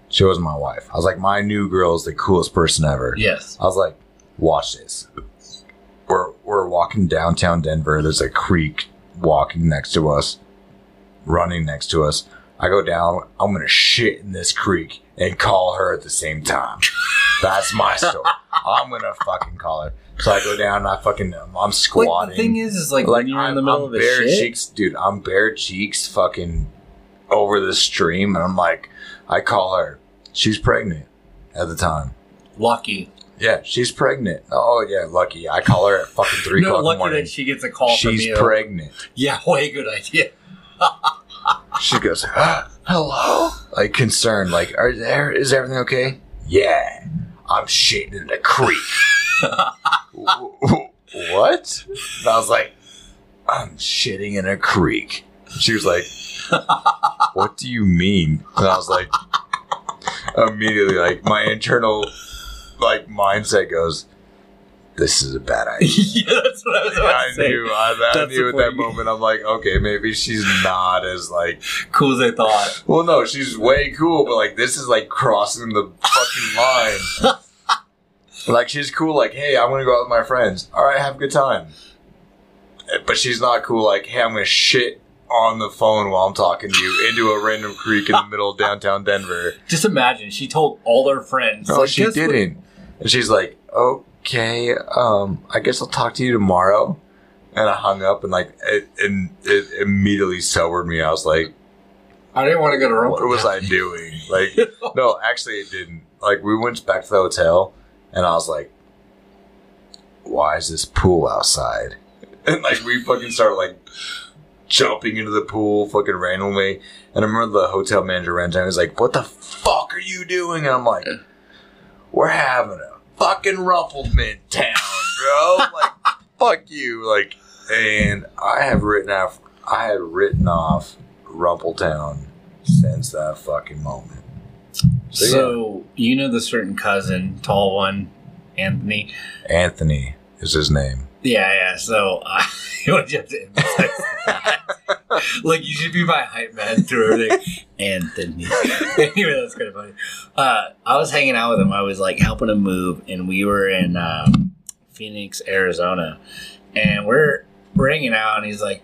She was my wife. I was like, my new girl is the coolest person ever. Yes. I was like, watch this. We're we're walking downtown Denver. There's a creek walking next to us, running next to us. I go down. I'm gonna shit in this creek and call her at the same time. That's my story. I'm gonna fucking call her. So I go down. and I fucking I'm Like, squatting. the thing is, is like, Like when you're I'm, in the middle I'm of a bare shit, cheeks, dude. I'm bare cheeks, fucking over the stream, and I'm like, I call her. She's pregnant at the time. lucky. Yeah, she's pregnant. Oh yeah, lucky. I call her at fucking three No, o'clock in the lucky morning. that she gets a call from She's you. pregnant. yeah, way good idea. She goes, "Ah, "Hello," like concerned, like, "Are there? Is everything okay?" Yeah, I'm shitting in the creek. What? And I was like, "I'm shitting in a creek." She was like, "What do you mean?" And I was like, immediately, like my internal like mindset goes, "This is a bad idea." yeah, that's what I was about I to say. knew, I, I knew at that moment. I'm like, okay, maybe she's not as like. Cool as I thought. Well, no, she's way cool, but like this is like crossing the fucking line. like she's cool, like, hey, I'm gonna go out with my friends. All right, have a good time. Eh, But she's not cool, like, hey, I'm gonna shit on the phone while I'm talking to you into a random creek in the middle of downtown Denver. Just imagine, she told all her friends. No, like, she didn't. And she's like, okay, um, I guess I'll talk to you tomorrow. And I hung up and like, it, and it immediately sobered me. I was like, I didn't want to go to what was I doing? Like, no, actually it didn't. Like, we went back to the hotel and I was like, why is this pool outside? And like, we fucking started like jumping into the pool fucking randomly. And I remember the hotel manager ran down and was like, what the fuck are you doing? And I'm like, we're having a fucking Rumplemint town, bro. like, fuck you. Like, and I have written off, I had written off Rumpletown since that fucking moment. So, So, you know the certain cousin, tall one, Anthony? Anthony is his name. Yeah, yeah. So, uh, like, you should be my hype man through everything. Anthony. anyway, that's kind of funny. Uh, I was hanging out with him. I was like helping him move, and we were in um, Phoenix, Arizona, and we're we're hanging out, and he's like,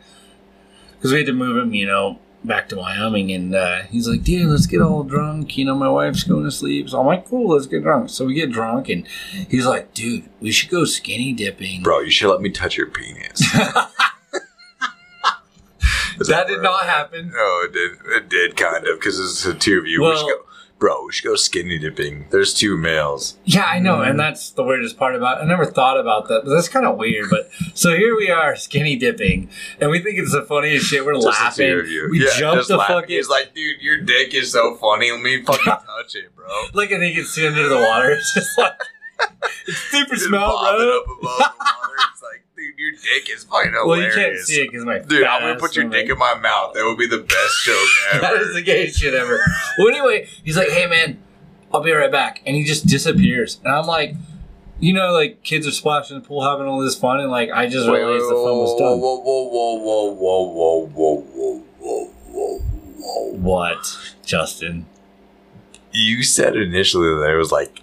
because we had to move him, you know, back to Wyoming, and uh, he's like, dude, let's get all drunk. You know, my wife's going to sleep, so I'm like, cool, let's get drunk. So we get drunk, and he's like, dude, we should go skinny dipping. Bro, you should let me touch your penis. That did not happen. No, it did. It did kind of because it's the two of you. we should go. Bro, we should go skinny dipping. There's two males. Yeah, I know, and mm-hmm. that's the weirdest part about. it. I never thought about that, but that's kind of weird. But so here we are, skinny dipping, and we think it's the funniest shit. We're Just laughing. two. We Yeah, jump the laughing. fucking He's like, dude, your dick is so funny. Let me fucking touch it, bro. like, and he can see under the water. It's just like it's super Just smell, bro. up above the water. It's like, dude, your dick is fucking hilarious. Well, you can't see it because my Dude, I'm gonna put your dick in my mouth. That would be the best joke ever. That is the gayest shit ever. Well, anyway, he's like, "Hey, man, I'll be right back," and he just disappears. And I'm like, you know, like kids are splashing in the pool, having all this fun, and like I just Wait, realized wait, the fun was done. Whoa, whoa, whoa, whoa, whoa, whoa, whoa, whoa, whoa, whoa, whoa. What, Justin? You said initially that it was like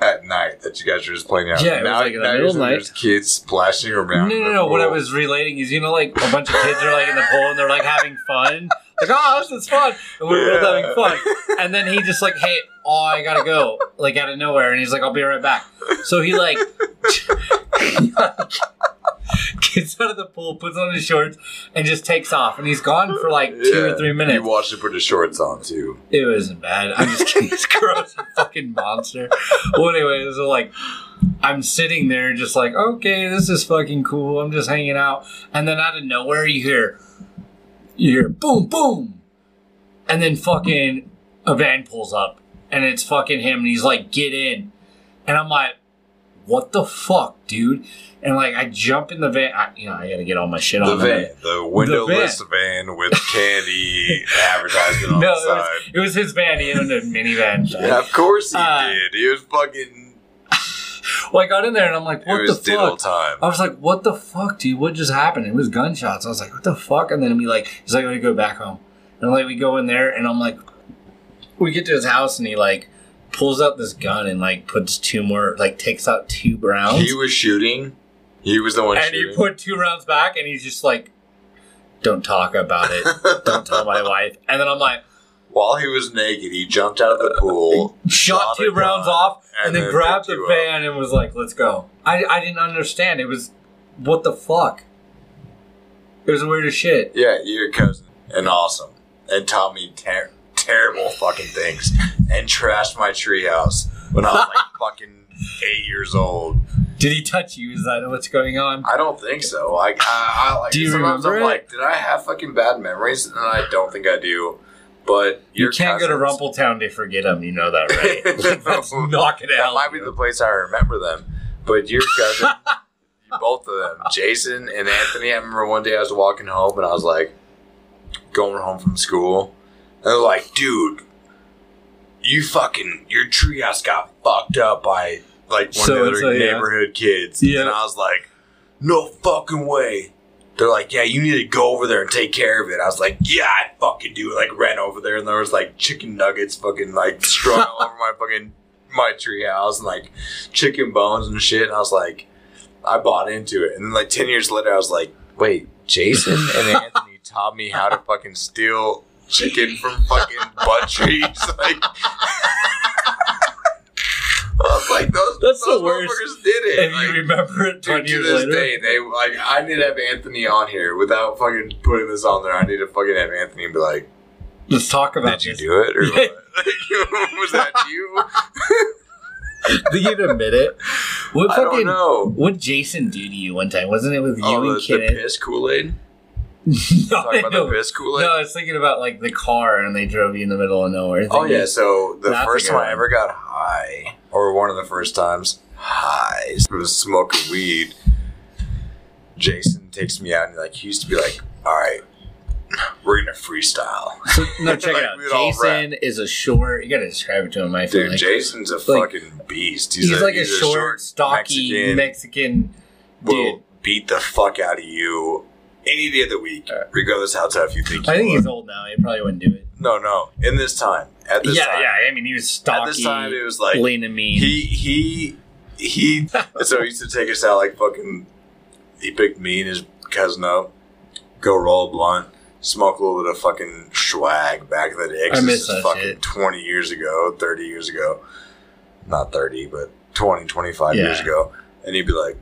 at night that you guys were just playing out. Yeah, it was now, like in the middle of night. There's kids splashing around. no, no, no. What I was relating is, you know, like a bunch of kids are like in the pool and they're like having fun. Like, oh, this is fun. And we're both having fun. And then he just like, hey, oh, I gotta go. Like out of nowhere. And he's like, I'll be right back. So he like gets out of the pool, puts on his shorts, and just takes off. And he's gone for like two Yeah, or three You minutes. watched him put his shorts on too. It wasn't bad. I'm just kidding. He's gross, a fucking monster. Well, anyway, so like, I'm sitting there just like, okay, this is fucking cool. I'm just hanging out, and then out of nowhere, you hear, you hear boom, boom, and then fucking a van pulls up, and it's fucking him, and he's like, get in, and I'm like, what the fuck, dude? And like, I jump in the van. I, you know, I gotta get all my shit on The on. van, the windowless van. with candy advertisement on No, the it was, it was his van. He owned a minivan. Yeah, of course he Uh, did. He was fucking. Well, I got in there and I'm like, what it the fuck? time. I was like, what the fuck, dude? What just happened? It was gunshots. I was like, what the fuck? And then we like, he's like, I'm gonna go back home. And like, we go in there and I'm like, we get to his house and he like pulls out this gun and like puts two more, like takes out two rounds. He was shooting. He was the one and shooting. he put two rounds back and he's just like, don't talk about it. don't tell my wife. And then I'm like, While he was naked, he jumped out of the pool, shot a two rounds off and, then, grabbed the you up. van and was like, let's go. I, I didn't understand. It was, what the fuck? It was weird as shit. Yeah, your cousin, and awesome, and Tommy me ter- terrible fucking things, and trashed my treehouse when I was like fucking eight years old. Did he touch you? Is that what's going on? I don't think so. Like, I, I like Do you sometimes remember I'm it? like, did I have fucking bad memories? And I don't think I do. But You can't go to cousins- Rumpletown to forget them. You know that, right? Like, that's No. not gonna That help. might be the place I remember them. But your cousin, both of them, Jason and Anthony. I remember one day I was walking home and I was like, going home from school, they're like, "Dude, you fucking your treehouse got fucked up by like one So of the other yeah. neighborhood kids." Yeah. And I was like, "No fucking way." They're like, yeah, you need to go over there and take care of it. I was like, yeah, I fucking do. Like, ran over there and there was like chicken nuggets, fucking like strung all over my fucking my treehouse and like chicken bones and shit. And I was like, I bought into it. And then like ten years later, I was like, wait, Jason and Anthony taught me how to fucking steal chicken from fucking butt trees. Like, I was like, those, That's the those worst. motherfuckers did it. And Like, you remember it Dude, ten to years this later? day, they like I need to have Anthony on here without fucking putting this on there. I need to fucking have Anthony and be like, Let's talk about "Did you this. do it, or Yeah. what? was that you?" Did you admit it? What I fucking? don't know. What Jason do to you one time? Wasn't it with oh, you Oh, and the, the piss Kool Aid. No, Talking about the piss Kool Aid. No, I was thinking about like the car and they drove you in the middle of nowhere. Oh yeah, so the first time I ever got high, or one of the first times high, was smoking weed. Jason takes me out and like he used to be like, "All right, we're gonna freestyle." So, no, check Like, it out. Jason is a short. You gotta describe it to him. I feel Dude, like Jason's a like- fucking beast. he's, He's, a, like a he's short, stocky Mexican. Mexican, will beat the fuck out of you any day of the week, regardless how tough you think. I think he's old now. He probably wouldn't do it. No, no. In this time, at this yeah, time, yeah. I mean, he was stocky, at this time, it was like lean and mean. he he he. so he used to take us out like fucking. He picked me and his cousin up, go roll a blunt, smoke a little bit of fucking swag back in the day. I this miss is that fucking shit. twenty years ago, thirty years ago, not thirty, but 20, 25 years ago. And he'd be like,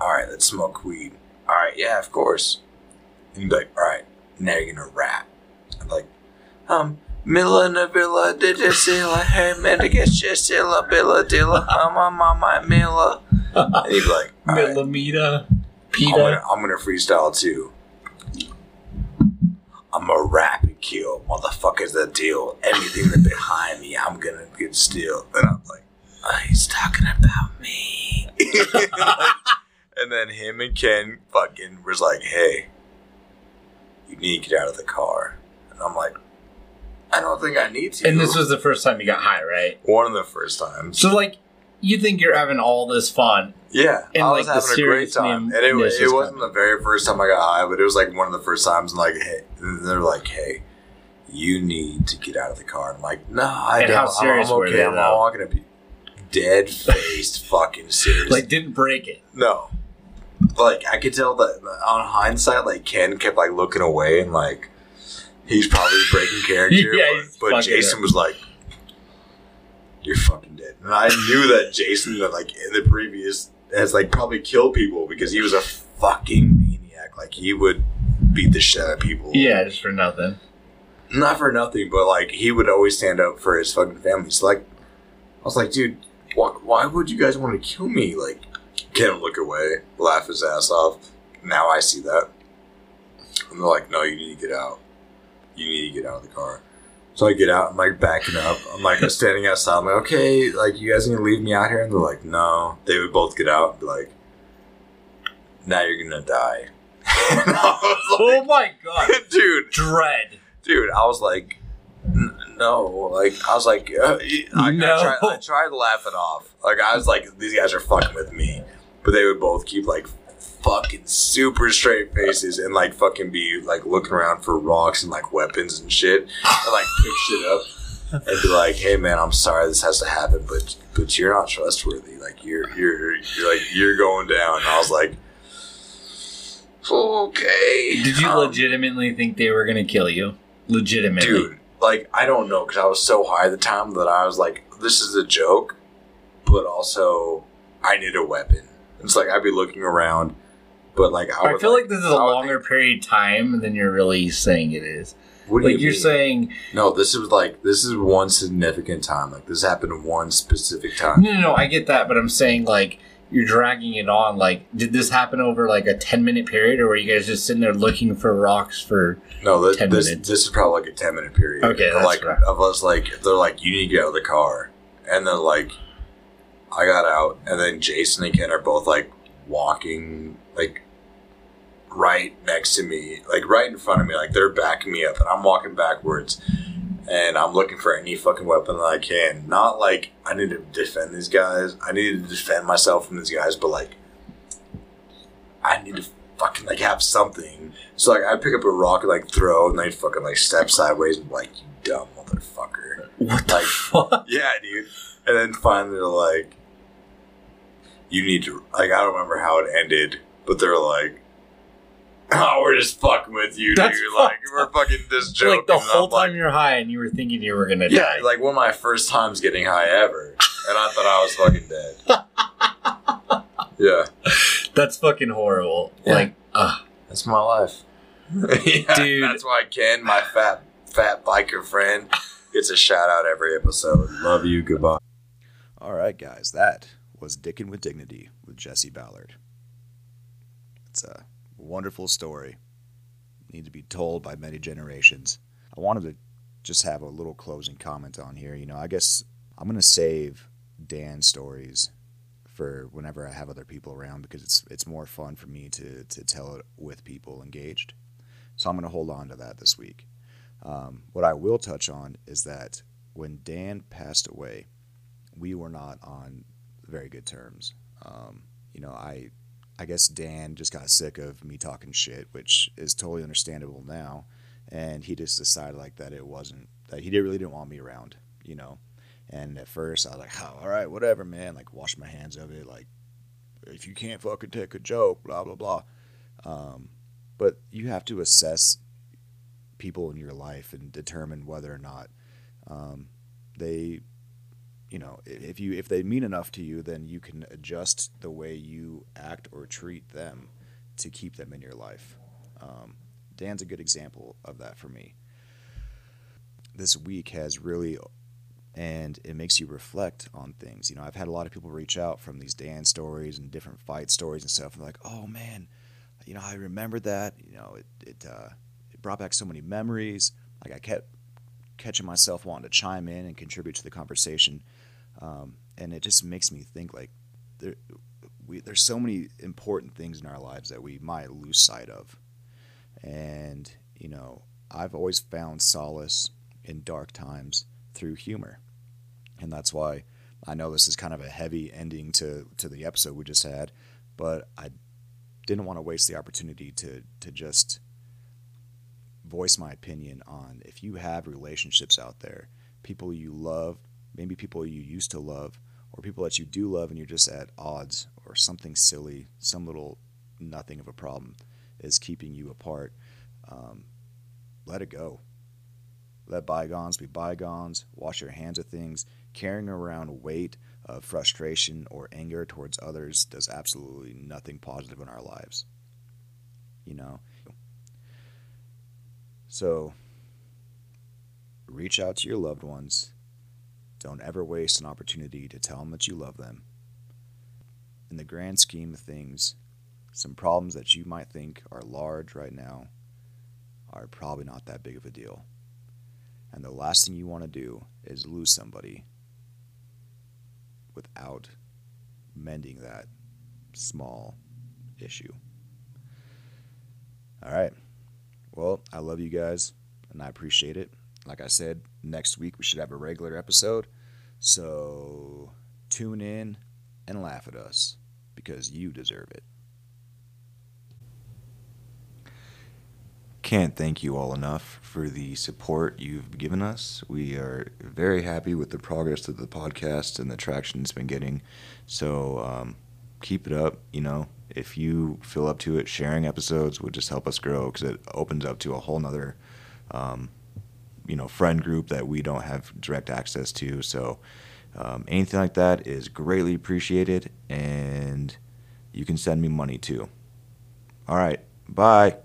"All right, let's smoke weed." All right, yeah, of course. And he'd be like, "All right, now you're gonna rap." I'm like, um, Milla Navilla did hey get shit silla, billa dilla, mama mama Milla. And he'd be like, all right, Millimeter. I'm, Pita. gonna, I'm gonna freestyle too. I'm a rap and kill, motherfuckers the deal. Anything that behind me, I'm gonna get still. And I'm like, oh, he's talking about me. and then him and Ken fucking was like, hey, you need to get out of the car. And I'm like, I don't think I need to. And this was the first time you got high, right? one of the first times. So like, you think you're having all this fun, Yeah, And, I was having a great time, and it, it wasn't the very first time I got high, but it was like one of the first times. And like, hey, they're like, "Hey, you need to get out of the car." I'm like, "No, I And don't. how serious I'm were okay. they, I'm not gonna be dead faced, fucking serious." like didn't break it. no, like I could tell that on hindsight, like Ken kept like looking away and like he's probably breaking character, Yeah, but, but Jason up. was like, "You're fucking dead," and I knew that Jason, that like in the previous, has like probably killed people because he was a fucking maniac. Like he would beat the shit out of people. Yeah, just for nothing. not for nothing, but like he would always stand up for his fucking family. So like, I was like, dude, why, why would you guys want to kill me? Like, Would look away, laugh his ass off. Now I see that, and they're like, no, you need to get out. You need to get out of the car. So I get out. I'm like backing up. I'm like standing outside. I'm like, okay, like you guys gonna leave me out here? And they're like, no. They would both get out. And be like, now you're gonna die. I was Oh my god, dude, dread. dude, I was like, no, like I was like, uh, I, No. I, tried, I tried to laugh it off. Like I was like, these guys are fucking with me, but they would both keep like fucking super straight faces and like fucking be like looking around for rocks and like weapons and shit, and like pick shit up. And be like, "Hey man, I'm sorry this has to happen, but but you're not trustworthy. Like you're you're you're like you're going down." And I was like, "Okay." Did you Um, legitimately think they were gonna kill you? Legitimately, dude like i don't know because i was so high at the time that i was like this is a joke but also i need a weapon it's like i'd be looking around but like i, I, feel like this is a longer period of time than you're really saying it is. think, what do Like you you're mean? saying, no this is like this is one significant time like this happened one specific time no, no, no, I get that, but I'm saying like you're dragging it on. Like, did this happen over like a 10 minute period, or were you guys just sitting there looking for rocks for? no this, 10 this, minutes. this is probably like a 10 minute period Okay, Of, like right. of us like they're like you need to get out of the car and then like i got out and then jason and ken are both like walking like right next to me, like right in front of me, like they're backing me up, and I'm walking backwards, and I'm looking for any fucking weapon that I can. Not like I need to defend these guys. I need to defend myself from these guys, but like I need to fucking like have something. So like I pick up a rock and like throw, and they fucking like step sideways and like you dumb motherfucker. What the Like fuck? yeah, dude. And then finally, like, you need to, like, I don't remember how it ended, but they're like, oh, we're just fucking with you, That's dude. Like, fucked we're fucking this joke. Like the And I'm whole time like, you're high and you were thinking you were gonna yeah, die. like one of my first times getting high ever. And I thought I was fucking dead. yeah, That's fucking horrible. Yeah. Like, uh, that's my life. yeah, Dude. That's why Ken, my fat, fat biker friend, gets a shout out every episode. Love you. Goodbye. All right, guys, that was Dickin' with Dignity with Jesse Ballard. It's a wonderful story. Need to be told by many generations. I wanted to just have a little closing comment on here. You know, I guess I'm going to save Dan's stories for whenever I have other people around because it's it's more fun for me to to tell it with people engaged. So I'm going to hold on to that this week. Um, what I will touch on is that when Dan passed away, we were not on very good terms. Um, you know, I I guess Dan just got sick of me talking shit, which is totally understandable now, and he just decided like that it wasn't that he really didn't want me around, you know. And at first I was like, oh, all right, whatever, man. Like wash my hands of it. Like if you can't fucking take a joke, blah blah blah. Um, but you have to assess people in your life and determine whether or not um, they you know if you if they mean enough to you then you can adjust the way you act or treat them to keep them in your life um, dan's a good example of that for me this week has really and it makes you reflect on things. You know, I've had a lot of people reach out from these Dan stories and different fight stories and stuff, and like, oh man, you know, I remember that. You know, it it, uh, it brought back so many memories. Like I kept catching myself wanting to chime in and contribute to the conversation, um, and it just makes me think like there, we, there's so many important things in our lives that we might lose sight of, and you know, I've always found solace in dark times through humor. And that's why I know this is kind of a heavy ending to to the episode we just had, but I didn't want to waste the opportunity to to just voice my opinion on if you have relationships out there, people you love, maybe people you used to love, or people that you do love and you're just at odds or something silly, some little nothing of a problem is keeping you apart. Um, let it go. Let bygones be bygones. Wash your hands of things carrying around weight of frustration or anger towards others does absolutely nothing positive in our lives. You know? So, reach out to your loved ones. Don't ever waste an opportunity to tell them that you love them. In the grand scheme of things, some problems that you might think are large right now are probably not that big of a deal. And the last thing you want to do is lose somebody without mending that small issue. All right. Well, I love you guys and I appreciate it. Like I said, next week we should have a regular episode. So tune in and laugh at us because you deserve it. can't thank you all enough for the support you've given us. We are very happy with the progress of the podcast and the traction it's been getting. So um, keep it up. You know, if you feel up to it, sharing episodes would just help us grow because it opens up to a whole nother, um, you know, friend group that we don't have direct access to. So um, anything like that is greatly appreciated, and you can send me money too. All right, bye.